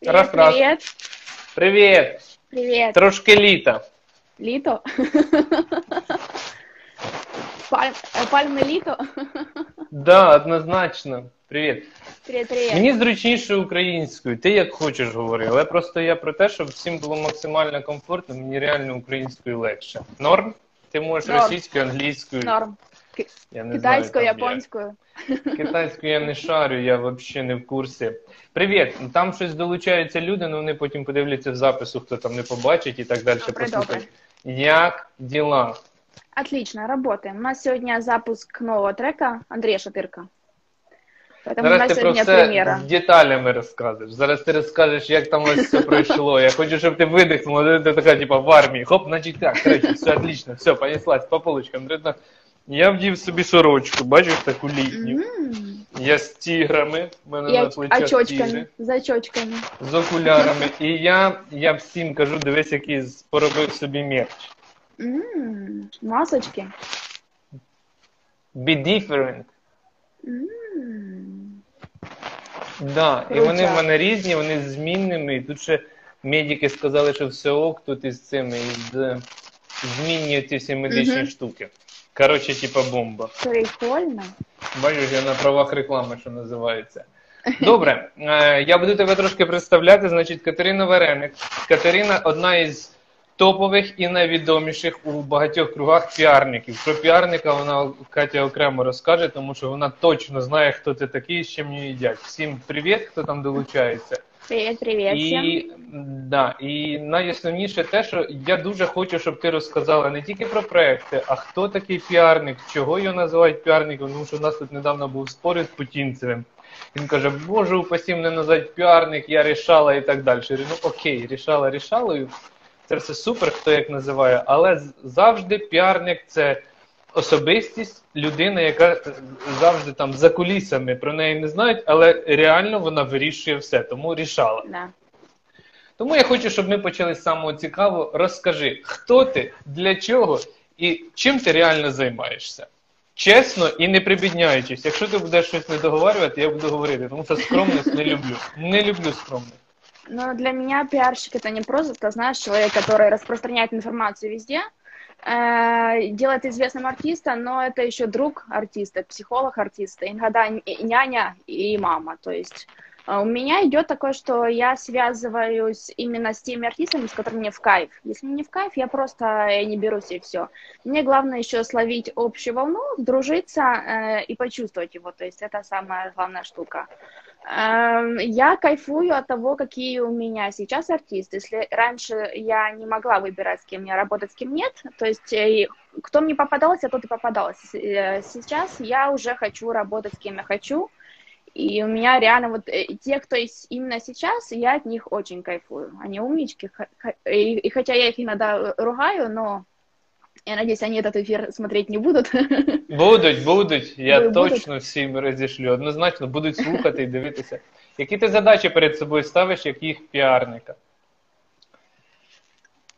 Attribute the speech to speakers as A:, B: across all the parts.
A: Привет,
B: Раз, раз.
A: привет.
B: Привіт!
A: Привет.
B: Трошки літа.
A: Лито. Паль... Пальмы Лито.
B: Да, однозначно. Привіт.
A: Привет, привет.
B: Мені зручніше українською. Ти як хочеш говори, але просто я про те, щоб всім було максимально комфортно, мені реально українською легше. Норм? Ти можеш
A: Норм.
B: російською, англійською.
A: Норм. Ки-
B: Я не
A: Китайскую,
B: знаю, там,
A: японскую.
B: Я... Я не шарю, я взагалі не в курсі. Привіт. Там щось долучаються люди, але вони потім подивляться в запису, хто там не побачить і так далі.
A: Добре,
B: послухають. Як діла?
A: Отлично, работаем. У нас сегодня запуск нового трека Андрея Шатырка. Поэтому у
B: Зараз
A: нас
B: ти про все
A: премьера.
B: з деталями розкажеш. Зараз ти розкажеш, як там ось все пройшло. Я хочу, щоб ти видихнула, ти така, типа, в армії. Хоп, значить так, короче, все отлично, все, понеслась по полочкам. Я вдів собі сорочку, бачиш таку літню. Я з тіграми, в мене
A: И
B: на плечах тігри,
A: за очочками.
B: з окулярами. І я, я всім кажу, дивись, який з- поробив собі мерч.
A: М, Масочки.
B: Be different.
A: М.
B: Да, і вони в мене різні, вони з змінними. І тут ще медики сказали, що все ок тут із цими, із е, змінні ці всі медичні
A: Мгм.
B: штуки. Коротше, типа бомба.
A: Прикольно.
B: Бачиш, я на правах реклами, що називається. Добре, е, я буду тебе трошки представляти. Значить, Катерина Вареник. Катерина одна із топових і найвідоміших у багатьох кругах піарників. Про піарника вона Катя окремо розкаже, тому що вона точно знає, хто ти такий, з чим не їдять. Всім привіт, хто там долучається.
A: Привет, привет всем.
B: І, да, і найосновніше те, що я дуже хочу, щоб ти розказала не тільки про проекти, а хто такий піарник, чого його називають піарником, тому що у нас тут недавно був спор із Путінцевим. Він каже, боже, упасі мене називають піарник, я рішала і так далі. Я говорю, ну окей, рішала, рішала, це все супер, хто як називає, але завжди піарник це особистість, людина, яка е, завжди там за кулісами про неї не знають, але реально вона вирішує все, тому рішала.
A: Да.
B: Тому я хочу, щоб ми почали з самого цікавого. Розкажи, хто ти, для чого і чим ти реально займаєшся. Чесно і не прибідняючись. Якщо ти будеш щось не договарювати, я буду говорити, тому що скромність не люблю. Не люблю скромність.
A: Но для меня пиарщик это не просто, ты знаешь, человек, который распространяет информацию везде, э, делает известным артиста, но это еще друг артиста, психолог артиста, иногда няня и мама. То есть э, у меня идет такое, что я связываюсь именно с теми артистами, с которыми мне в кайф. Если не в кайф, я просто э, не берусь и все. Мне главное еще словить общую волну, дружиться э, и почувствовать его. То есть это самая главная штука. Я кайфую от того, какие у меня сейчас артисты. Если раньше я не могла выбирать, с кем мне работать, с кем нет, то есть э, кто мне попадался, тот и попадался. Э, Сейчас я уже хочу работать с кем я хочу. И у меня реально вот э, те, кто есть именно сейчас, я от них очень кайфую. Они умнички. И, хотя я их иногда ругаю, но я надеюсь, они этот эфир смотреть не будут.
B: Будуть, будуть. Я
A: Будуть, будуть.
B: точно всім розішлю. Однозначно будуть слухати і дивитися. Які ти задачі перед собою ставиш, як їх піарника?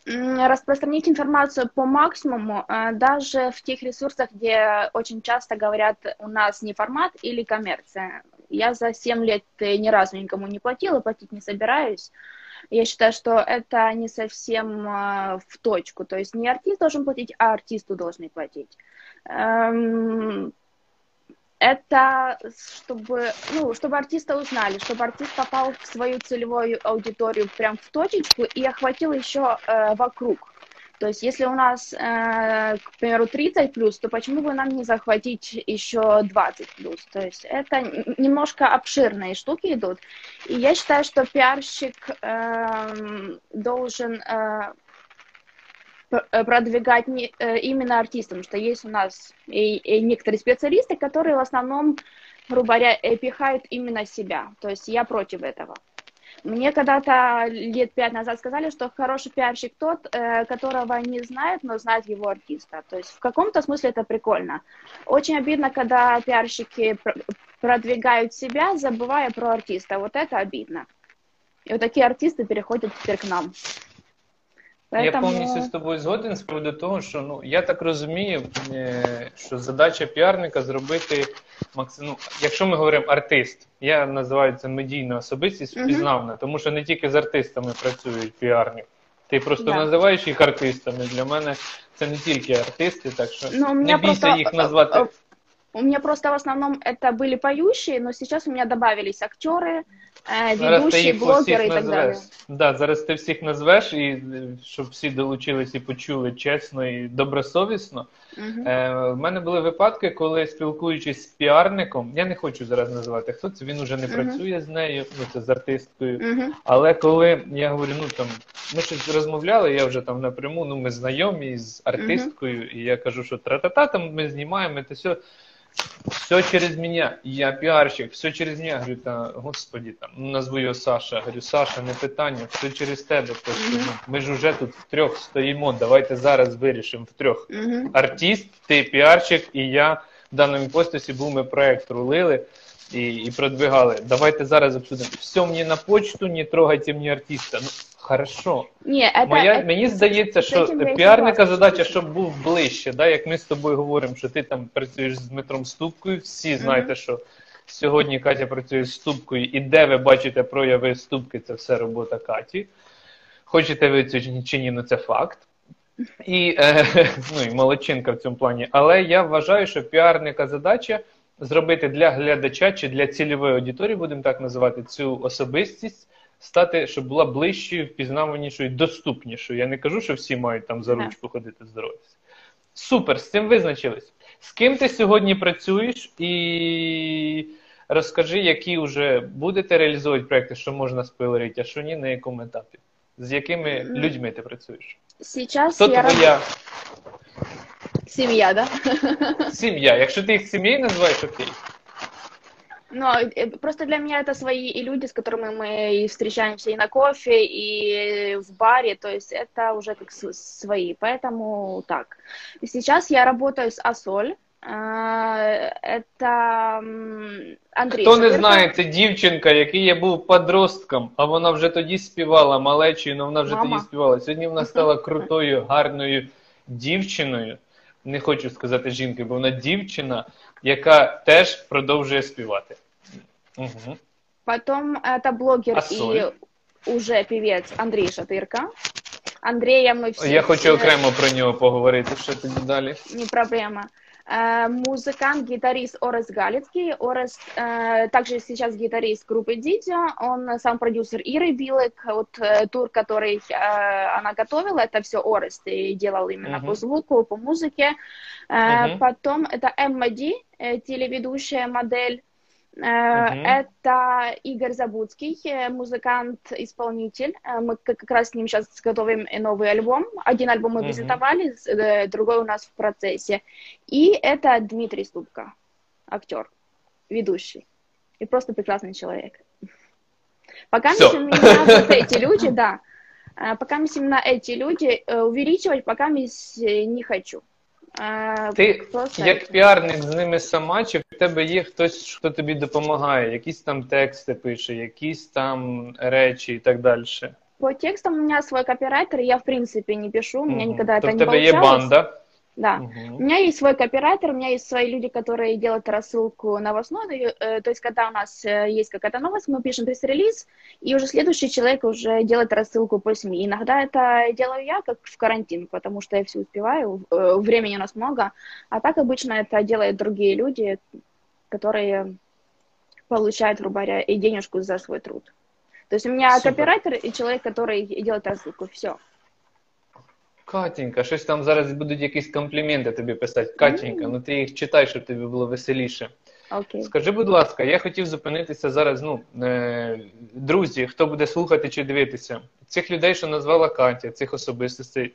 A: М, Распространить информацию по максимуму, э, даже в тех ресурсах, где очень часто говорят, у нас не формат или коммерция. Я за 7 лет э, ни разу никому не платила, платить не собираюсь. Я считаю, что это не совсем э, в точку. То есть не артист должен платить, а артисту должны платить. Эм, это чтобы, ну, чтобы артиста узнали, чтобы артист попал в свою целевую аудиторию прям в точечку и охватил еще э, вокруг. То есть, если у нас, э, к примеру, 30 плюс, то почему бы нам не захватить еще 20 плюс? То есть, это немножко обширные штуки идут. И я считаю, что пиарщик эм, должен э, э, продвигать не, именно артистам, что есть у нас и, и некоторые специалисты, которые в основном, грубо говоря, пихают именно себя. То есть я против этого. Мне когда-то лет пять назад сказали, что хороший пиарщик тот, э, которого не знают, но знает его артиста. То есть в каком-то смысле это прикольно. Очень обидно, когда пиарщики пр- продвигают себя, забывая про артиста. Вот это обидно. И вот такие артисты переходят теперь к нам.
B: Я
A: Поэтому-
B: повністю з тобою згоден з приводу того, що ну я так розумію, е, що задача піарника зробити максим... ну, якщо ми говоримо артист, я називаю це медійна особистість
A: Мгм.
B: впізнавна, тому що не тільки з артистами працюють піарник. Ти просто
A: Да.
B: називаєш їх артистами. Для мене це не тільки артисти, так що
A: Ну, у
B: не
A: меня
B: бійся
A: просто,
B: їх назвати.
A: э, У меня просто в основном это были поющие, но сейчас у меня добавились актеры,
B: Зараз ти їх
A: блогеры
B: всіх
A: так
B: назвеш. Да, зараз ти всіх назвеш, і щоб всі долучились і почули чесно і добросовісно.
A: Мгм.
B: Е, в мене були випадки, коли спілкуючись з піарником, я не хочу зараз називати хто це, він уже не
A: Мгм.
B: працює з нею, ну це з артисткою.
A: Мгм.
B: Але коли я говорю, ну там ми щось розмовляли, я вже там напряму, ну ми знайомі з артисткою, і я кажу, що тра-та-та, там ми знімаємо, це все. Все через меня, я піарщик, все через меня. Говорю, та господі, там ну, назву його Саша. Говорю, Саша, не питання, все через тебе.
A: Мгм.
B: ну, ми ж уже тут втрьох стоїмо. Давайте зараз вирішимо втрьох
A: Мгм.
B: артист, ти піарчик, і я в даному постасі був ми проект рулили і, і продвигали. Давайте зараз обсудимо. Все мені на почту, не трогайте мені артиста. Ну, хорошо.
A: Не, это,
B: Моя,
A: это-
B: мені здається, що піарника задача, щоб був ближче. Да? Як ми з тобою говоримо, що ти там працюєш з Дмитром Ступкою, всі знаєте, що сьогодні Катя працює з Ступкою, і де ви бачите прояви Ступки, це все робота Каті. Хочете ви це чи ні, ну це факт. І, е, ну, і молодчинка в цьому плані. Але я вважаю, що піарника задача зробити для глядача чи для цільової аудиторії, будемо так називати, цю особистість, стати, щоб була ближчою, впізнаванішою, доступнішою. Я не кажу, що всі мають там за ручку ходити здоровитися. Супер, з цим визначились. З ким ти сьогодні працюєш і розкажи, які вже будете реалізовувати проекти, що можна спойлерити, а що ні, на якому етапі? З якими людьми ти працюєш?
A: сейчас
B: Хто
A: я
B: твоя
A: семья, да?
B: сім'я? Якщо ти їх сім'єю називаєш, окей.
A: Но э, просто для меня это свои и люди, с которыми мы и встречаемся и на кофе, и в баре, то есть это уже как с- свои, поэтому так. И Сейчас я работаю с Асоль, А, это м, Андрей.
B: Хто не
A: Шапирко.
B: знає, це дівчинка, який я був подростком, а вона вже тоді співала малечою, але вона вже
A: Мама.
B: тоді співала. Сьогодні вона стала крутою, гарною дівчиною. Не хочу сказати жінкою, бо вона дівчина, яка теж продовжує співати. Угу.
A: Потом это блогер
B: Асоль.
A: и уже певец Андрей Шатырко. Андрея мы все...
B: Я хочу окремо про нього поговорити. Що тоді далі?
A: Не проблема. Э, Музыкант, гитарист Орес Галицкий. Орес э, также сейчас гитарист группы Дидио. Он сам продюсер Иры Билык. Вот э, тур, который она готовила, это все Орес и делал именно
B: Мгм.
A: по звуку, по музыке.
B: Мгм.
A: Потом это Эмма Ди, телеведущая модель.
B: Мгм.
A: Это Игорь Забудский, э, музыкант-исполнитель. Э, Мы как раз с ним сейчас готовим новый альбом. Один альбом мы
B: Мгм.
A: презентовали, другой у нас в процессе. И это Дмитрий Ступка, актер, ведущий. И просто прекрасный человек. Пока у меня вот эти люди, да. Пока именно эти люди увеличивать, пока не хочу. Э,
B: Ти
A: просто
B: як
A: это.
B: піарник з ними сама, чи в тебе є хтось, хто тобі допомагає? Якісь там тексти пише, якісь там речі і так далі.
A: По текстам у меня свой копирайтер, я в принципе не пишу, у меня
B: Мгм.
A: никогда
B: То
A: это
B: в
A: не
B: тебе є
A: получалось.
B: банда.
A: Да.
B: Мгм.
A: У меня есть свой копирайтер, у меня есть свои люди, которые делают рассылку новостную. э, То есть, когда у нас э, есть какая-то новость, мы пишем пресс-релиз, и уже следующий человек уже делает рассылку по СМИ. Иногда это делаю я, как в карантин, потому что я все успеваю, э, времени у нас много. А так обычно это делают другие люди, которые получают, грубо говоря, и денежку за свой труд. То есть у меня
B: Супер.
A: копирайтер и человек, который делает рассылку. Все.
B: Катенька, щось там зараз будуть якісь компліменти тобі писати. Катенька, ну ти їх читай, щоб тобі було веселіше.
A: Окей.
B: Скажи, будь ласка, я хотів зупинитися зараз. Ну, е, друзі, хто буде слухати чи дивитися, цих людей, що назвала Катя, цих особистостей,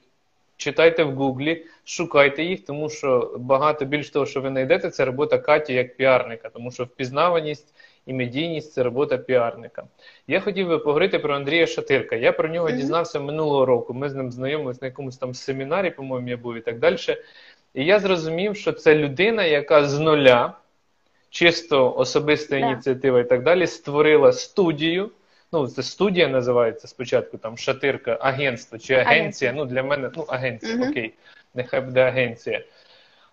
B: читайте в Гуглі, шукайте їх, тому що багато більш того, що ви знайдете, це робота Каті як піарника, тому що впізнаваність і медійність це робота піарника. Я хотів би поговорити про Андрія Шатирка. Я про нього
A: Мгм.
B: дізнався минулого року. Ми з ним знайомились на якомусь там семінарі, по-моєму, я був і так далі. І я зрозумів, що це людина, яка з нуля, чисто особиста
A: Да.
B: ініціатива і так далі, створила студію, Ну, це студія називається спочатку, там шатирка, агентство чи агенція.
A: Агенція.
B: Ну, для мене, ну, агенція,
A: Мгм.
B: окей. Нехай буде агенція.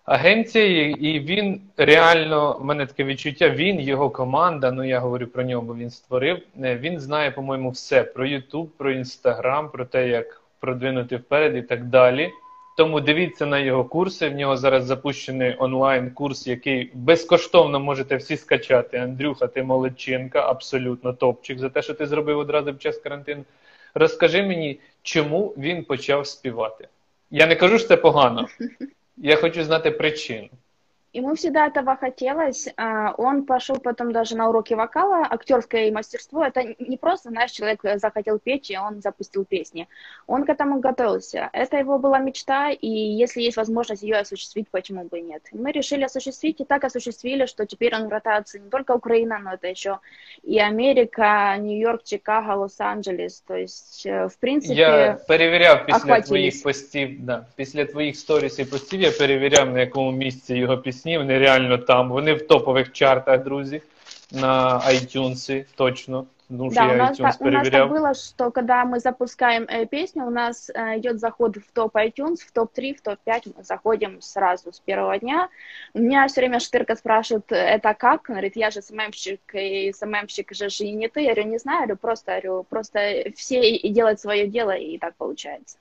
B: Агенція, і- він реально, в мене таке відчуття, він, його команда, ну я говорю про нього, бо він створив. е, Він знає, по-моєму, все про YouTube, про Instagram, про те, як продвинути вперед і так далі. Тому дивіться на його курси. В нього зараз запущений онлайн-курс, який безкоштовно можете всі скачати. Андрюха, ти молодчинка, абсолютно топчик за те, що ти зробив одразу під час карантину. Розкажи мені, чому він почав співати. Я не кажу, що це погано. Я хочу знати причину.
A: Ему всегда этого хотелось. а, Он пошел потом даже на уроки вокала, актерское мастерство. Это не просто, знаешь, человек захотел петь, и он запустил песни. Он к этому готовился. Это его была мечта, и если есть возможность ее осуществить, почему бы и нет. Мы решили осуществить, и так осуществили, что теперь он в ротации не только Украина, но это еще и Америка, Нью-Йорк, Чикаго, Лос-Анджелес. То есть, э, в принципе...
B: Я перевіряв після
A: охватились.
B: твоїх постів, да, після твоїх сторіс і постів, я перевіряв, на якому місці його пісні. Вони реально там. Вони в топових чартах, друзі, на iTunes, точно. Ну, що
A: Да,
B: я
A: у нас,
B: iTunes
A: так, у нас так
B: перевіряв.
A: было, что когда мы запускаем э, песню, у нас э, идет заход в топ iTunes, в топ-3, в топ-5, мы заходим сразу с первого дня. У меня все время Штырка спрашивает, «Э, это как? Он говорит, я же СММщик, и СММщик же же и не ты. Я говорю, не знаю, говорю, просто, говорю, просто все и делают свое дело, и так получается.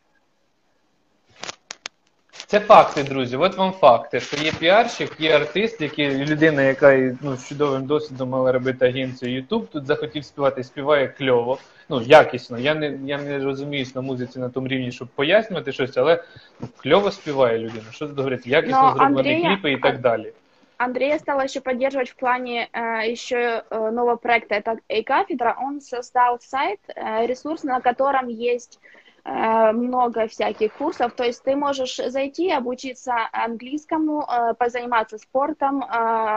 B: Це факти, друзі. От вам факти, що є піарщик, є артист, який людина, яка ну, з чудовим досвідом мала робити агенцію YouTube, тут захотів співати, співає кльово, ну якісно. Я не я не розуміюсь на музиці на тому рівні, щоб пояснювати щось, але ну, кльово співає людина. Що тут говорити? Якісно
A: Но
B: зроблені
A: Андрія-
B: кліпи і так далі.
A: Андрея стала еще поддерживать в плане э, еще э, нового проекта, это A-кафедра. Он создал сайт, э, ресурс, на котором есть э, много всяких курсов. То есть ты можешь зайти, обучиться английскому, э, позаниматься спортом, э,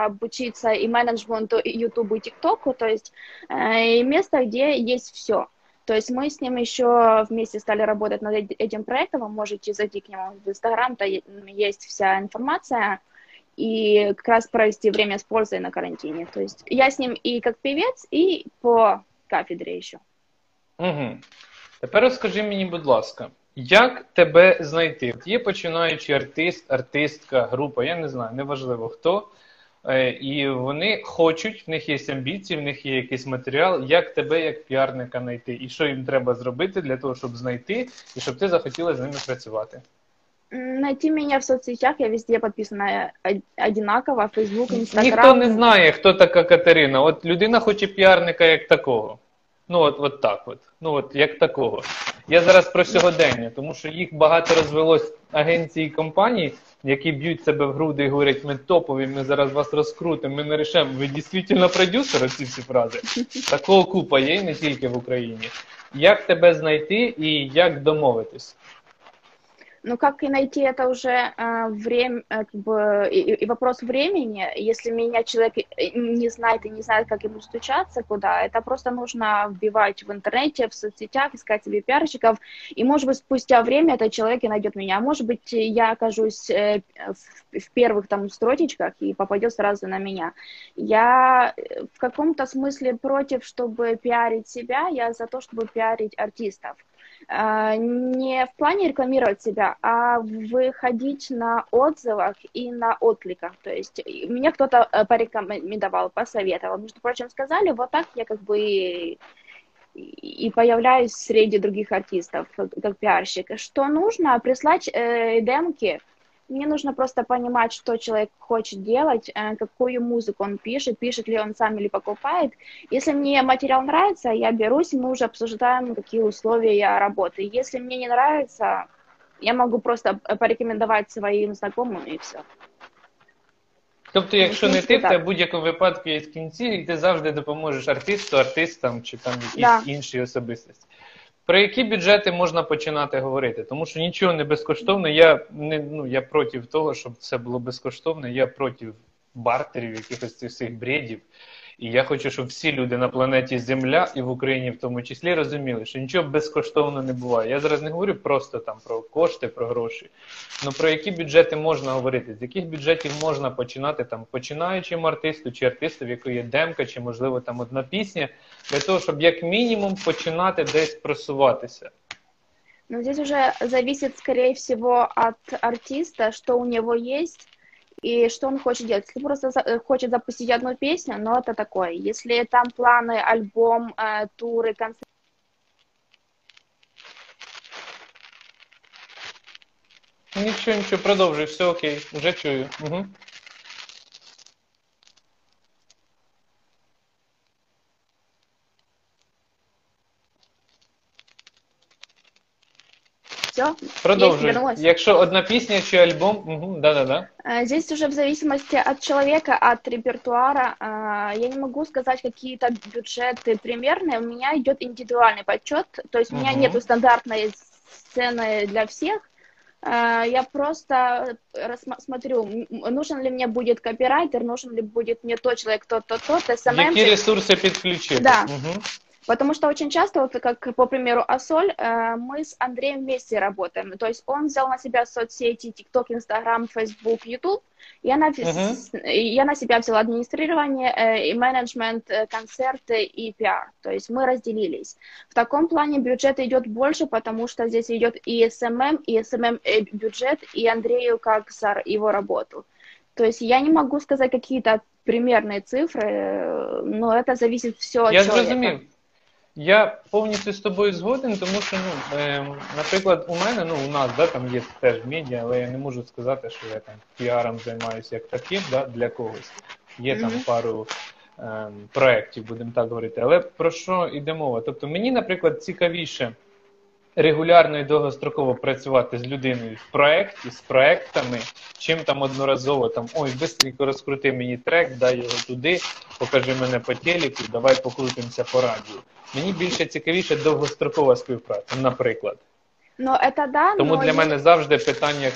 A: обучиться и менеджменту, и ютубу, и тиктоку. То есть э, и место, где есть все. То есть мы с ним еще вместе стали работать над эти- этим проектом. Вы можете зайти к нему в Инстаграм, там есть вся информация и как раз провести время с пользой на карантине. То есть я с ним и как певец, и по кафедре еще.
B: Угу. Тепер розкажи мені, будь ласка, як тебе знайти? От є починаючий артист, артистка, група, я не знаю, неважливо хто. е, І вони хочуть, в них є амбіції, в них є якийсь матеріал, як тебе, як піарника, знайти, і що їм треба зробити для того, щоб знайти, і щоб ти захотіла з ними працювати.
A: Найти меня в соцсетях, я везде подписана од- одинаково, Facebook, Instagram.
B: Ніхто не знає, хто така Катерина. От людина хоче піарника як такого. Ну, от, от так от. Ну, от як такого. Я зараз про сьогодення, тому що їх багато розвелось агенцій і компаній, які б'ють себе в груди і говорять, ми топові, ми зараз вас розкрутимо, ми нарішемо. Ви дійсно продюсери ці всі фрази. Такого купа є і не тільки в Україні. Як тебе знайти і як домовитись?
A: Ну, как и найти это уже э, время, э, как бы, и, и вопрос времени. Если меня человек э, не знает и не знает, как ему стучаться куда, это просто нужно вбивать в интернете, в соцсетях, искать себе пиарщиков, и, может быть, спустя время этот человек и найдет меня. А может быть, я окажусь э, в, в первых там строчечках и попадет сразу на меня. Я э, в каком-то смысле против, чтобы пиарить себя, я за то, чтобы пиарить артистов. А, не в плане рекламировать себя, а выходить на отзывах и на откликах. То есть мне кто-то э, порекомендовал, посоветовал. Между прочим, сказали, вот так я как бы и, появляюсь среди других артистов, как пиарщик. Что нужно? Прислать э, демки. Мне нужно просто понимать, что человек хочет делать, э, какую музыку он пишет, пишет ли он сам или покупает. Если мне материал нравится, я берусь, и мы уже обсуждаем, какие условия работы. Если мне не нравится, я могу просто э, порекомендовать своим знакомым, и все.
B: Тобто, якщо не ти,
A: так.
B: в будь-якому випадку є в кінці, і ти завжди допоможеш артисту, артистам чи там якійсь
A: Да.
B: іншій особистості. Про які бюджети можна починати говорити? Тому що нічого не безкоштовне. Я не ну я проти того, щоб це було безкоштовно. Я проти бартерів, якихось цих всіх бредів. І я хочу, щоб всі люди на планеті Земля і в Україні в тому числі розуміли, що нічого безкоштовно не буває. Я зараз не говорю просто там про кошти, про гроші. Ну про які бюджети можна говорити, з яких бюджетів можна починати там, починаючим артисту чи артисту, в якої є демка, чи можливо там одна пісня, для того, щоб як мінімум починати десь просуватися.
A: Ну, здесь уже зависит, скорее всего, от артиста, что у него есть и что он хочет делать. Если просто за хочет запустить одну песню, но это такое. Если там планы, альбом, э, туры, концерты,
B: Нічого, нічого, продовжуй, все окей, вже чую. Угу.
A: все.
B: Продовжуй. Якщо одна пісня чи альбом, угу, да-да-да.
A: Здесь уже в зависимости от человека, от репертуара. Я не могу сказать какие-то бюджеты примерные. У меня идет индивидуальный подсчет. То есть у меня нету стандартной сцены для всех. Я просто смотрю, нужен ли мне будет копирайтер, нужен ли будет мне тот человек, тот, тот, тот,
B: СММ. Які ресурси підключити?
A: Да. Угу. Потому что очень часто, вот как по примеру Асоль, э, мы с Андреем вместе работаем. То есть он взял на себя соцсети, TikTok, Instagram, Facebook, YouTube. Я на, uh-huh. я на себя взяла администрирование э, и менеджмент, э, концерты и пиар. То есть мы разделились. В таком плане бюджет идет больше, потому что здесь идет и СММ, и СММ бюджет, и Андрею как за его работу. То есть я не могу сказать какие-то примерные цифры, но это зависит все от
B: я
A: человека.
B: Зрозумів. Я повністю з тобою згоден, тому що, ну, е, наприклад, у мене, ну, у нас да, там є теж медіа, але я не можу сказати, що я там піаром займаюся як таким да, для когось. Є там mm-hmm. пару е, проєктів, будемо так говорити. Але про що йде мова? Тобто мені, наприклад, цікавіше регулярно і довгостроково працювати з людиною в проєкті, з проектами, чим там одноразово там ой, бистренько розкрути мені трек, дай його туди, покажи мене по телеку, давай покрутимося по радіо. Мені більше цікавіше довгострокова співпраця, наприклад.
A: Ну, это да,
B: Тому
A: но
B: для мене завжди питання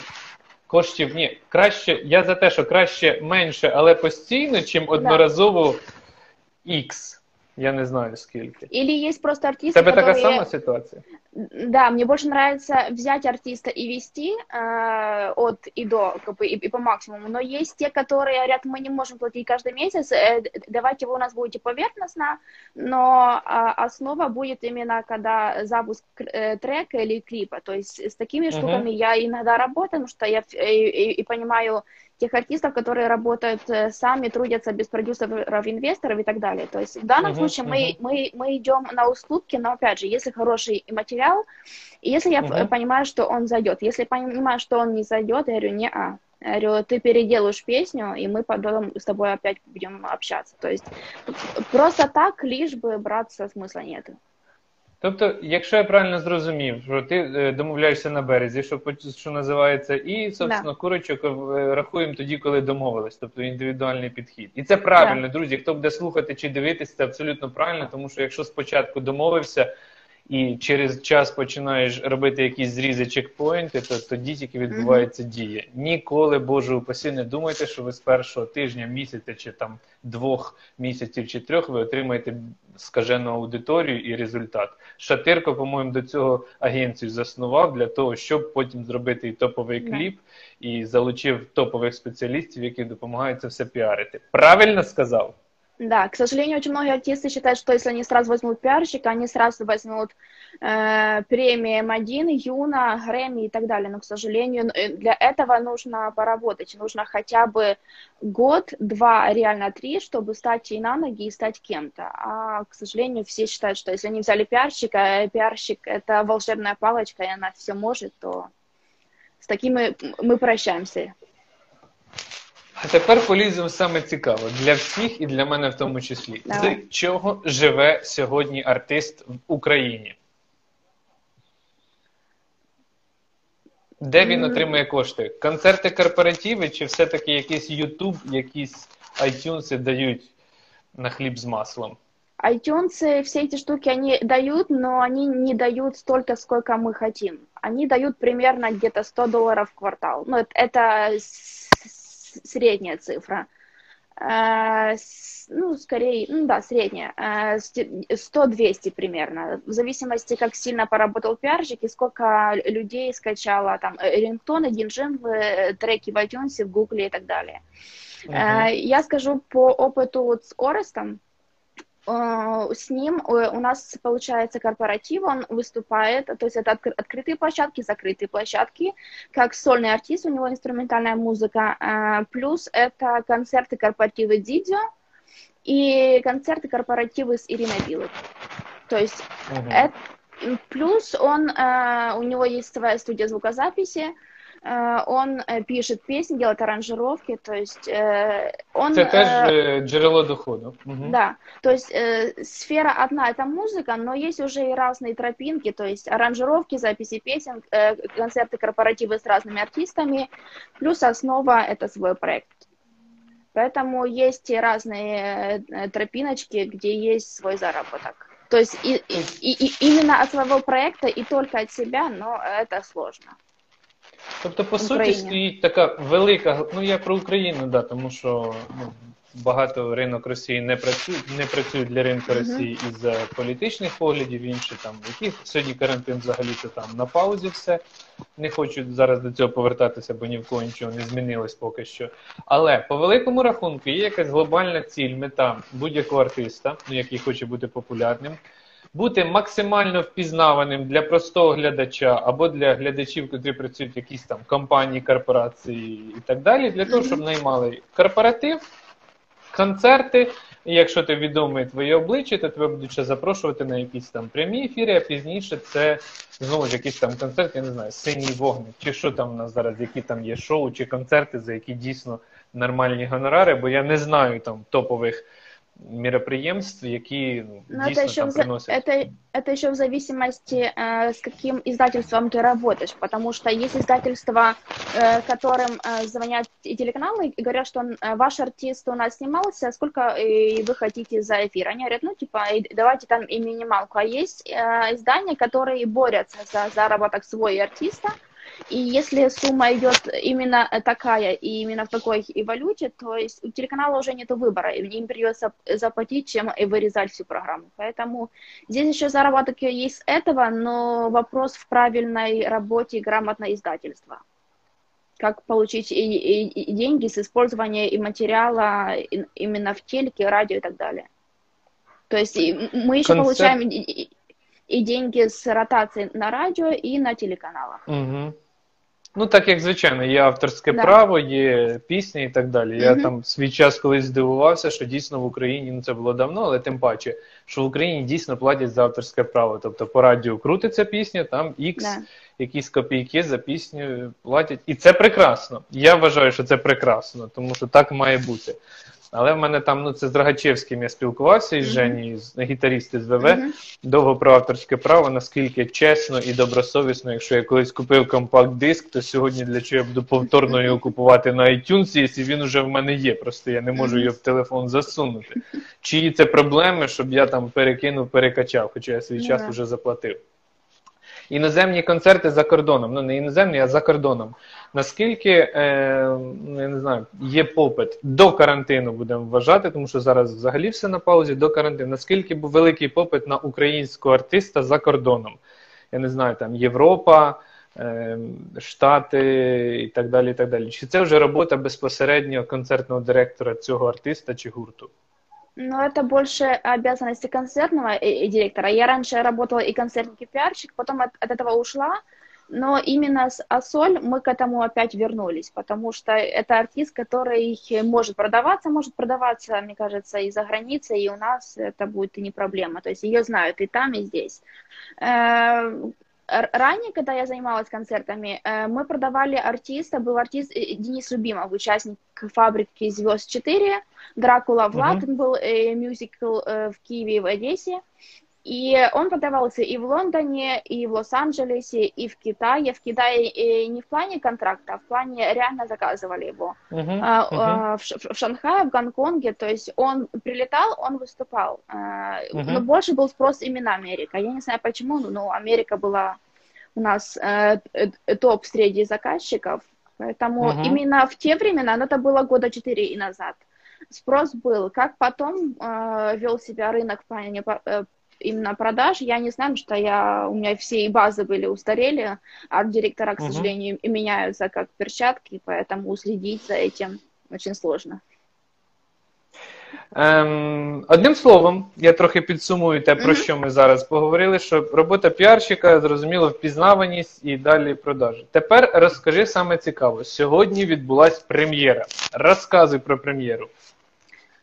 B: коштів. Ні, краще, я за те, що краще менше, але постійно, чим одноразово X. Я не знаю скільки.
A: Или есть просто артисты,
B: Тебе
A: которые...
B: така сама ситуація?
A: Да, мне больше нравится взять артиста и вести э, от и до, как бы, и, и по максимуму. Но есть те, которые говорят, мы не можем платить каждый месяц, э, давайте вы у нас будете поверхностно, но э, основа будет именно когда запуск э, трека или клипа. То есть с такими uh-huh. штуками я иногда работаю, потому что я и, и, и понимаю тех артистов, которые работают э, сами, трудятся без продюсеров, инвесторов и так далее. То есть в данном uh-huh, случае uh-huh. мы, мы, мы идем на уступки, но опять же, если хороший материал, и если я uh-huh. понимаю, что он зайдет, если понимаю, что он не зайдет, я говорю, не а. Я говорю, ты переделаешь песню, и мы потом с тобой опять будем общаться. То есть просто так, лишь бы браться смысла нет.
B: Тобто, якщо я правильно зрозумів, що ти е, домовляєшся на березі, що що називається, і собственно да. курочок е, рахуємо тоді, коли домовились, тобто індивідуальний підхід. І це правильно, да. друзі. Хто буде слухати чи дивитися, це абсолютно правильно, тому що якщо спочатку домовився і через час починаєш робити якісь зрізи чекпоінти, то тоді тільки відбувається mm-hmm. дія. Ніколи, Боже упасі, не думайте, що ви з першого тижня, місяця чи там двох місяців чи трьох ви отримаєте скажену аудиторію і результат. Шатирко, по-моєму, до цього агенцію заснував для того, щоб потім зробити і топовий кліп, і залучив топових спеціалістів, які допомагають це все піарити. Правильно сказав?
A: Да, к сожалению, очень многие артисты считают, что если они сразу возьмут пиарщика, они сразу возьмут э, премии М1, Юна, Грэмми и так далее. Но, к сожалению, э, для этого нужно поработать. Нужно хотя бы год, два, реально три, чтобы стать и на ноги, и стать кем-то. А, к сожалению, все считают, что если они взяли пиарщика, э, пиарщик — это волшебная палочка, и она все может, то с такими мы прощаемся.
B: А тепер поліземо саме цікаво для всіх і для мене в тому числі. Давай. З чого живе сьогодні артист в Україні? Де він отримує кошти? Концерти корпоративи чи все-таки якийсь YouTube, якісь iTunes дають на хліб з маслом?
A: iTunes, все эти штуки, они дают, но они не дают столько, сколько мы хотим. Они дают примерно где-то 100 долларов в квартал. Ну, это, это средняя цифра. Э, ну, скорее, ну да, средняя, 100-200 примерно, в зависимости, как сильно поработал пиарщик и сколько людей скачало там рингтоны, гинжинвы, треки в iTunes, в Гугле и так далее. Uh-huh. Я скажу по опыту вот с Орестом, Э, с ним э, у нас получается корпоратив, он выступает, то есть это открытые площадки, закрытые площадки, как сольный артист, у него инструментальная музыка, э, плюс это концерты, корпоративы Дидио и концерты, корпоративы с Ириной Билык. То есть uh-huh. это, плюс он, у него есть своя студия звукозаписи, Э, он э, пишет песни, делает аранжировки, то есть э, он...
B: Это теж джерело доходу.
A: Угу. Да, то есть сфера одна это музыка, но есть уже и разные тропинки, то есть аранжировки, записи песен, концерты, корпоративы с разными артистами, плюс основа это свой проект. Поэтому есть и разные тропиночки, где есть свой заработок. То есть и, и, и именно от своего проекта и только от себя, но это сложно.
B: Тобто, по суті, стоїть така велика, ну я про Україну, да, тому що ну, багато ринок Росії не працюють, не працюють для ринку Росії uh-huh. із політичних поглядів, інші там, яких сьогодні карантин взагалі то там на паузі все. Не хочу зараз до цього повертатися, бо ні в кого нічого не змінилось поки що. Але по великому рахунку є якась глобальна ціль, мета будь-якого артиста, ну, який хоче бути популярним бути максимально впізнаваним для простого глядача або для глядачів, які працюють в якісь там компанії, корпорації і так далі, для того, щоб наймали корпоратив, концерти. І якщо ти відомий твоє обличчя, то тебе будуть ще запрошувати на якісь там прямі ефіри, а пізніше це знову ж якийсь там концерт, я не знаю, синій вогник, чи що там у нас зараз, які там є шоу, чи концерти, за які дійсно нормальні гонорари, бо я не знаю там топових мероприемств, які ну, дійсно это там
A: в,
B: приносят.
A: Это, это еще в зависимости, э, с каким издательством ты работаешь, потому что есть издательства, э, которым э, звонят и телеканалы и говорят, что э, ваш артист у нас снимался, сколько э, вы хотите за эфир? Они говорят, ну, типа, давайте там и минималку. А есть э, издания, которые борются за заработок своего артиста, и если сумма идет именно такая и именно в такой валюте, то есть у телеканала уже нет выбора, им придется заплатить, чем и вырезать всю программу. Поэтому здесь еще заработок есть с этого, но вопрос в правильной работе и грамотное издательство. Как получить и, и, и деньги с использования и материала и, именно в телеке, радио и так далее. То есть мы еще Концерт... получаем и, и деньги с ротации на радио и на телеканалах.
B: Угу. Ну, так як звичайно, є авторське да. право, є пісні і так далі. Я угу. там свій час колись здивувався, що дійсно в Україні ну це було давно, але тим паче, що в Україні дійсно платять за авторське право. Тобто по радіо крутиться пісня, там ікс, да. якісь копійки за пісню платять. І це прекрасно. Я вважаю, що це прекрасно, тому що так має бути. Але в мене там, ну це з Рогачевським я спілкувався із Жені, з гітарісти з ВВ, довго про авторське право, наскільки чесно і добросовісно, якщо я колись купив компакт-диск, то сьогодні для чого я буду повторно його купувати на iTunes, якщо він уже в мене є. Просто я не можу його в телефон засунути. Чиї це проблеми, щоб я там перекинув, перекачав, хоча я свій час вже заплатив. Іноземні концерти за кордоном, ну не іноземні, а за кордоном. Наскільки е, ну, я не знаю, є попит до карантину, будемо вважати, тому що зараз взагалі все на паузі до карантину. Наскільки був великий попит на українського артиста за кордоном? Я не знаю, там Європа, е, Штати і так далі. і так далі. Чи це вже робота безпосередньо концертного директора цього артиста чи гурту?
A: Ну, это больше обязанности концертного директора. Я раньше работала и концертник, и пиарщик, потом от, от этого ушла. Но именно с Асоль мы к этому опять вернулись, потому что это артист, который может продаваться, может продаваться, мне кажется, и за границей, и у нас это будет не проблема. То есть ее знают и там, и здесь. Э, ранее, когда я занималась концертами, э, мы продавали артиста, был артист э, Денис Любимов, участник фабрики «Звезд 4», Дракула Влад, uh-huh. был мюзикл в Киеве и в Одессе. И он продавался и в Лондоне, и в Лос-Анджелесе, и в Китае. В Китае и не в плане контракта, а в плане реально заказывали его. Uh-huh, uh-huh. В, в Шанхае, в Гонконге. То есть он прилетал, он выступал. Uh-huh. Но больше был спрос именно Америка. Я не знаю почему, но Америка была у нас э, э, топ среди заказчиков. Поэтому uh-huh. именно в те времена, но это было года четыре и назад, спрос был. Как потом э, вел себя рынок по, э, именно продаж, я не знаю, что я, у меня все базы были устарели, арт-директора, к uh-huh. сожалению, и меняются как перчатки, поэтому следить за этим очень сложно.
B: Ем, Одним словом, я трохи підсумую те, про що ми зараз поговорили, що робота піарщика, зрозуміло, впізнаваність і далі продажі. Тепер розкажи саме цікаво. Сьогодні відбулась прем'єра. Розказуй про прем'єру.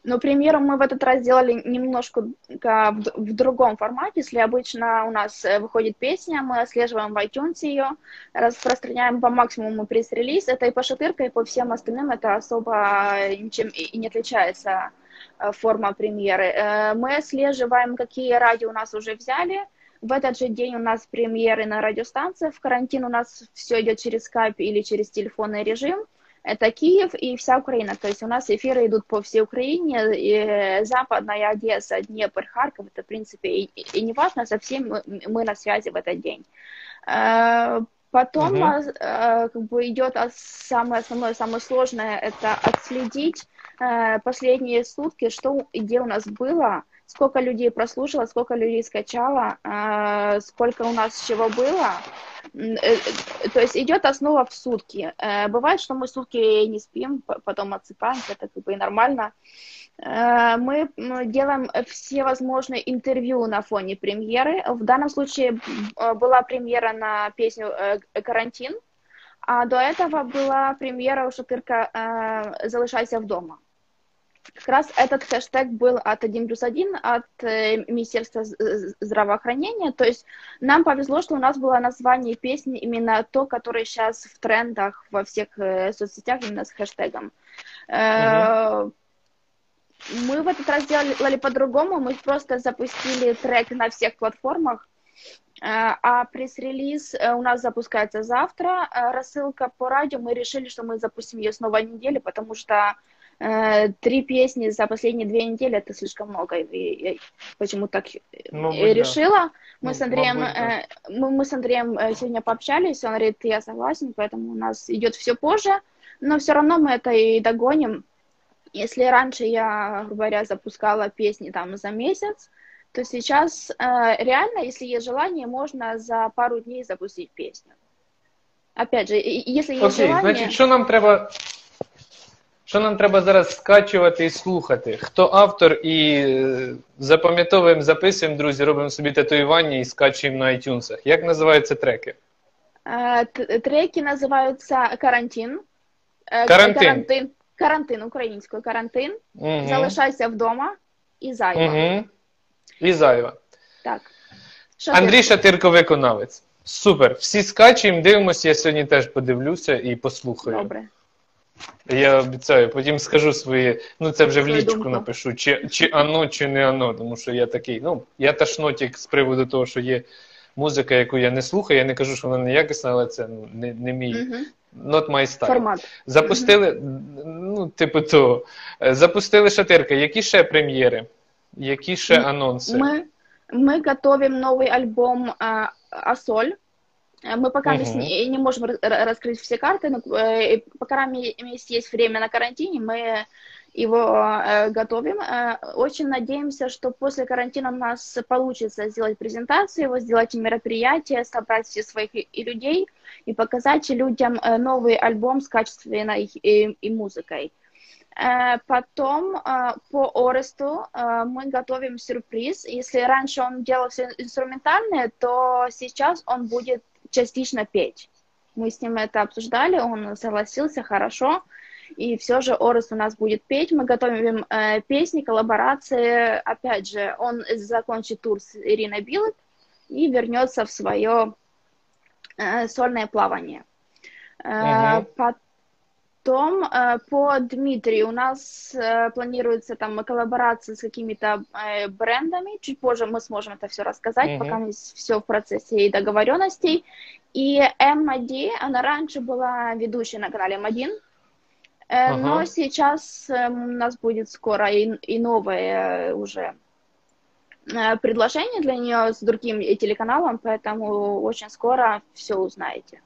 A: Ну, премьеру мы в этот раз сделали немножко в другом формате. Если обычно у нас э, выходит песня, мы отслеживаем в iTunes ее, распространяем по максимуму пресс-релиз. Это и по шатырке, и по всем остальным это особо ничем и не отличается э, форма премьеры. Э, мы отслеживаем, какие радио у нас уже взяли. В этот же день у нас премьеры на радиостанциях. В карантин у нас все идет через Skype или через телефонный режим это Киев и вся Украина. То есть у нас эфиры идут по всей Украине, и Западная Одесса, Днепр, Харьков, это, в принципе, и, и не важно, совсем мы, мы на связи в этот день. Э, потом угу. как бы идет самое основное, самое сложное, это отследить э, последние сутки, что где у нас было, сколько людей прослушало, сколько людей скачало, сколько у нас чего было, Э, э, то есть идет основа в сутки. Э, бывает, что мы сутки не спим, потом отсыпаемся, это как бы и нормально. Мы делаем все возможные интервью на фоне премьеры. В данном случае была премьера на песню «Карантин», а до этого была премьера у Шатырка «Залишайся вдома». Как раз этот хэштег был от 1 плюс 1, от э, Министерства здравоохранения. То есть нам повезло, что у нас было название песни именно то, которое сейчас в трендах во всех э, соцсетях именно с хэштегом. Угу. Мы в этот раз сделали по-другому. Мы просто запустили трек на всех платформах. А пресс-релиз у нас запускается завтра. Рассылка по радио. Мы решили, что мы запустим ее снова неделю, потому что три песни за последние две недели это слишком много. И я почему так ну, решила. Мы, ну, с Андреем, да. мы, мы с Андреем сегодня пообщались, он говорит, я согласен, поэтому у нас идет все позже, но все равно мы это и догоним. Если раньше я, грубо говоря, запускала песни там за месяц, то сейчас э, реально, если есть желание, можно за пару дней запустить песню. Опять же, если есть
B: Окей,
A: желание...
B: значит, что нам треба Що нам треба зараз скачувати і слухати? Хто автор і е, запам'ятовуємо, записуємо, друзі, робимо собі татуювання і скачуємо на iTunes. Як називаються треки?
A: Треки називаються карантин.
B: Е, карантин.
A: Карантин, карантин українською карантин. Угу. Залишайся вдома і зайва.
B: Угу. І зайва.
A: Так.
B: Шатирко. Андрій Шатирко виконавець. Супер. Всі скачуємо, дивимося, я сьогодні теж подивлюся і послухаю.
A: Добре.
B: Я обіцяю, потім скажу свої, ну це вже в лічку напишу, чи чи ано, чи не ано, тому що я такий, ну, я ташнотік з приводу того, що є музика, яку я не слухаю. Я не кажу, що вона не якісна, але це ну, не не мій uh-huh. not my style.
A: Формат.
B: Запустили, uh-huh. ну, типу того, запустили шатирка. Які ще прем'єри? Які ще анонси?
A: Ми, ми готовим новий альбом Асоль. Э, мы пока uh-huh. не, не можем раскрыть все карты, но э, пока есть время на карантине, мы его э, готовим. Э, очень надеемся, что после карантина у нас получится сделать презентацию, его сделать мероприятие, собрать всех своих и, и людей и показать людям э, новый альбом с качественной и, и музыкой. Э, потом э, по Оресту мы готовим сюрприз. Если раньше он делал все инструментальное, то сейчас он будет частично петь. Мы с ним это обсуждали, он согласился, хорошо. И все же Орес у нас будет петь. Мы готовим э, песни, коллаборации. Опять же, он закончит тур с Ириной Билет и вернется в свое э, сольное плавание. Э, угу. Потом э, по Дмитрию у нас э, планируется там коллаборация с какими-то э, брендами. Чуть позже мы сможем это все рассказать, mm-hmm. пока все в процессе и договоренностей. И М1, она раньше была ведущей на канале М1, uh-huh. но сейчас у нас будет скоро и, и новое уже предложение для нее с другим телеканалом, поэтому очень скоро все узнаете.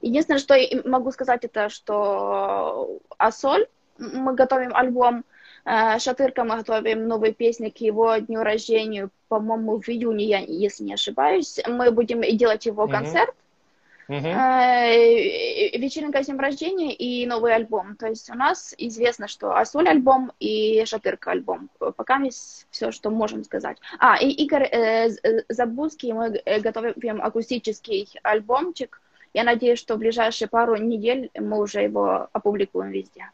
A: Единственное, что могу сказать, это что Асоль, мы готовим альбом, Э, Шатырка мы готовим новые песни к его дню рождения, по-моему, в июне, я, если не ошибаюсь. Мы будем делать его концерт, э, вечеринка с днем рождения и новый альбом. То есть у нас известно, что Асоль альбом и Шатырка альбом. Пока все, что можем сказать. А, и Игорь э, э, Забузский, мы готовим акустический альбомчик. Я надеюсь, что в ближайшие пару недель мы уже его опубликуем везде.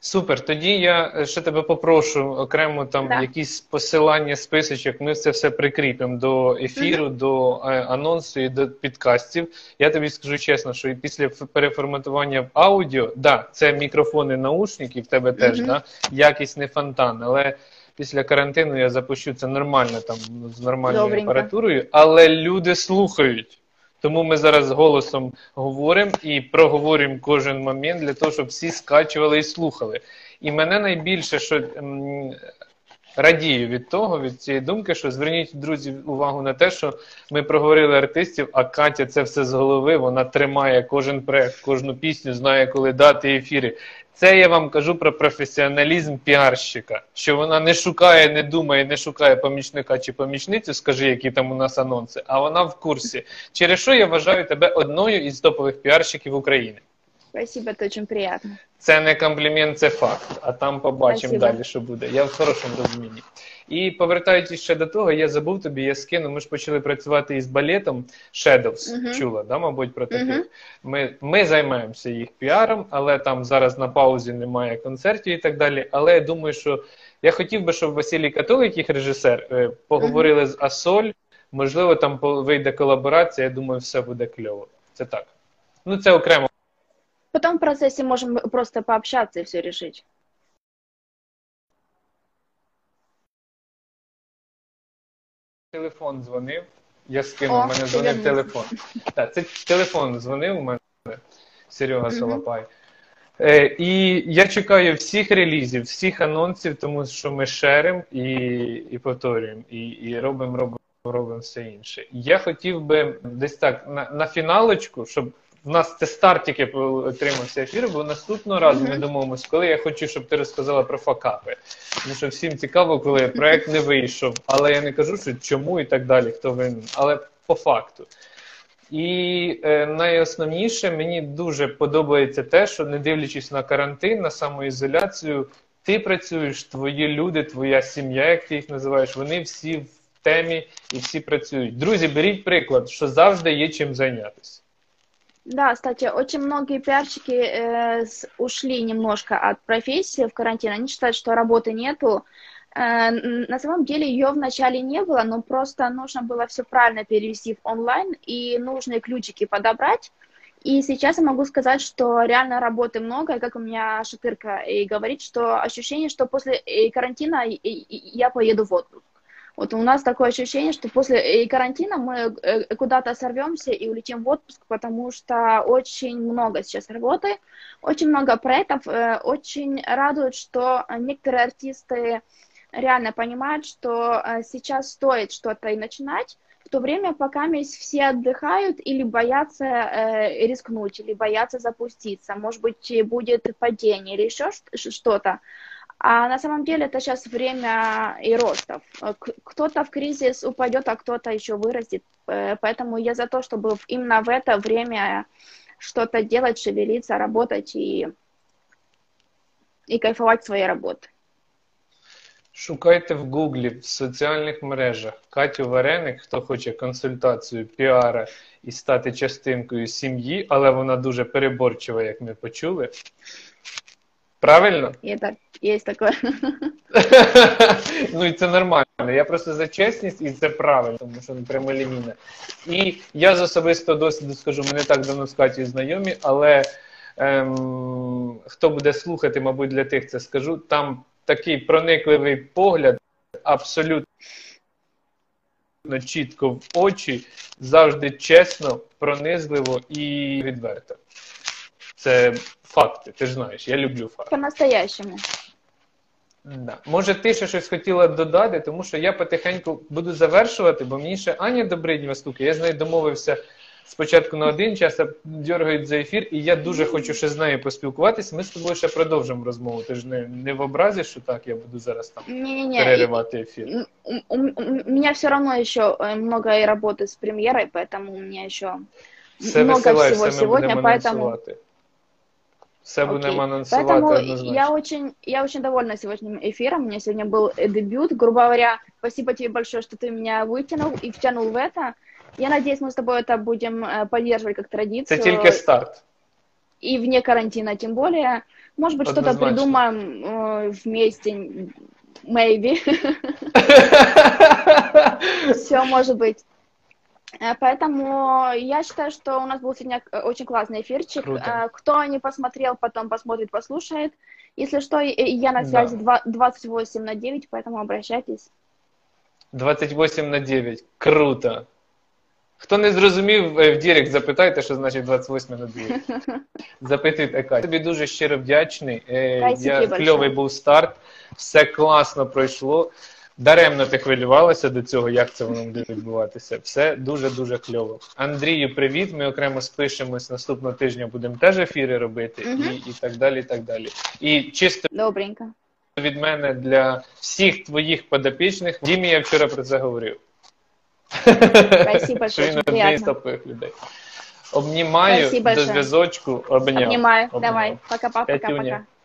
B: Супер. Тоді я е, ще тебе попрошу окремо там
A: Да.
B: якісь посилання, списочок. Ми це все прикріпимо до ефіру, до е, анонсу і до підкастів. Я тобі скажу чесно, що після переформатування в аудіо, да, це мікрофони, наушники, в тебе теж,
A: Мгм.
B: да, якість не фонтан, але. Після карантину я запущу це нормально там з нормальною
A: Добренько.
B: апаратурою, але люди слухають. Тому ми зараз голосом говоримо і проговорюємо кожен момент для того, щоб всі скачували і слухали. І мене найбільше, що радію від того, від цієї думки, що зверніть, друзі, увагу на те, що ми проговорили артистів, а Катя це все з голови, вона тримає кожен проект, кожну пісню, знає, коли дати ефіри. Це я вам кажу про професіоналізм піарщика, що вона не шукає, не думає, не шукає помічника чи помічницю, скажи, які там у нас анонси, а вона в курсі. Через що я вважаю тебе одною із топових піарщиків України.
A: Спасибо, это очень приятно.
B: Це не комплімент, це факт. А там побачимо
A: Спасибо.
B: далі, що буде. Я в хорошому розумінні. І повертаючись ще до того, я забув тобі, я скину. Ми ж почали працювати із балетом Shadows.
A: Мгм.
B: Чула, да, мабуть, про таких.
A: Мгм.
B: Ми, ми займаємося їх піаром, але там зараз на паузі немає концертів і так далі. Але я думаю, що я хотів би, щоб Василій Католик, їх режисер, е, поговорили з Асоль. Можливо, там вийде колаборація. Я думаю, все буде кльово. Це так. Ну, це окремо.
A: Потом в процессе можем просто пообщаться и все решить.
B: Телефон дзвонив. Я скинув,
A: О,
B: у мене дзвонив телефон. Так, це телефон дзвонив у мене, Серега Солопай. Е, і я чекаю всіх релізів, всіх анонсів, тому що ми шеримо і, і повторюємо, і, і робимо, робимо, робимо все інше. Я хотів би десь так на, на фіналочку, щоб в нас це старт тільки отримався ефір, бо наступного разу ми домовимось, коли я хочу, щоб ти розказала про факапи. Тому що всім цікаво, коли проект не вийшов. Але я не кажу, що чому і так далі, хто винен. Але по факту. І е, найосновніше мені дуже подобається те, що не дивлячись на карантин, на самоізоляцію, ти працюєш, твої люди, твоя сім'я, як ти їх називаєш, вони всі в темі і всі працюють. Друзі, беріть приклад, що завжди є чим зайнятися.
A: Да, кстати, очень многие пиарщики э, ушли немножко от профессии в карантин. Они считают, что работы нету. Э, на самом деле ее вначале не было, но просто нужно было все правильно перевести в онлайн и нужные ключики подобрать. И сейчас я могу сказать, что реально работы много, и как у меня Шатырка и говорит, что ощущение, что после э, карантина я поеду в отпуск. Вот у нас такое ощущение, что после э, карантина мы э, куда-то сорвемся и улетим в отпуск, потому что очень много сейчас работы, очень много проектов, э, очень радует, что некоторые артисты реально понимают, что э, сейчас стоит что-то и начинать, в то время пока все отдыхают или боятся э, рискнуть, или боятся запуститься, может быть, будет падение или еще что-то. А на самом деле это сейчас время и ростов. Э, к- Кто-то в кризис упадет, а кто-то еще вырастет. Э, Поэтому я за то, чтобы в- именно в это время что-то делать, шевелиться, работать и, и кайфовать своей работы.
B: Шукайте в Гуглі, в соціальних мережах Катю Вареник, хто хоче консультацію піара і стати частинкою сім'ї, але вона дуже переборчива, як ми почули. Правильно?
A: И это есть такое.
B: ну і це нормально. Я просто за чесність і це правильно, тому що не прямолінійно. І я з особистого досвіду скажу, ми не так давно з Катю знайомі, але ем, хто буде слухати, мабуть, для тих це скажу, там такий проникливий погляд, абсолютно чітко в очі, завжди чесно, пронизливо і відверто. Це факти, ти ж знаєш, я люблю факти.
A: По-настоящему.
B: Да. Може, ти ще щось хотіла додати, тому що я потихеньку буду завершувати, бо мені ще Аня Добриднєва стукає. Я з нею домовився спочатку на один час, а дергають за ефір, і я дуже хочу ще з нею поспілкуватися. Ми з тобою ще продовжимо розмову. Ти ж не, не в образі, що так я буду зараз там
A: Не-не-не.
B: переривати ефір.
A: и- У, у- у меня все равно еще э, много и работы с премьерой, поэтому у меня еще
B: Все
A: много
B: висилай,
A: всего
B: все ми
A: сегодня,
B: будемо
A: поэтому...
B: анонсувати. Все будемо
A: Окей.
B: анонсувати
A: Поэтому
B: однозначно.
A: я очень, я очень довольна сегодняшним эфиром. У меня сегодня был дебют. Грубо говоря, спасибо тебе большое, что ты меня вытянул и втянул в это. Я надеюсь, мы с тобой это будем э, поддерживать как традицию.
B: тільки старт.
A: И вне карантина тем более. Может быть, что-то придумаем э, вместе. Maybe. Все может быть. Э, Поэтому я считаю, что у нас был сегодня э, очень классный эфирчик.
B: Круто.
A: Э, Кто не посмотрел, потом посмотрит, послушает. Если что, э, я на
B: Да.
A: связи два- 28 на 9, поэтому обращайтесь.
B: 28 на 9. Круто. Хто не зрозумів, е, в Дірект запитайте, що значить 28 на 9. Запитуйте Катя. Тобі дуже щиро вдячний. Е,
A: Спасибо
B: Я,
A: большое.
B: кльовий був старт, все класно пройшло. Даремно ти хвилювалася до цього, як це воно буде відбуватися. Все дуже-дуже кльово. Андрію, привіт. Ми окремо спишемось наступного тижня, будемо теж ефіри робити
A: Мгм.
B: і, і так далі. І так далі. І чисто
A: Добренько.
B: від мене для всіх твоїх подопічних. Дімі я вчора про це говорив.
A: Спасибо,
B: Що він
A: очень
B: однієї з топових людей. Обнімаю
A: Спасибо
B: до зв'язочку. Обняв.
A: Обнимаю.
B: Обняв.
A: Давай. Пока-пока.
B: Пятюня.
A: Пока-пока.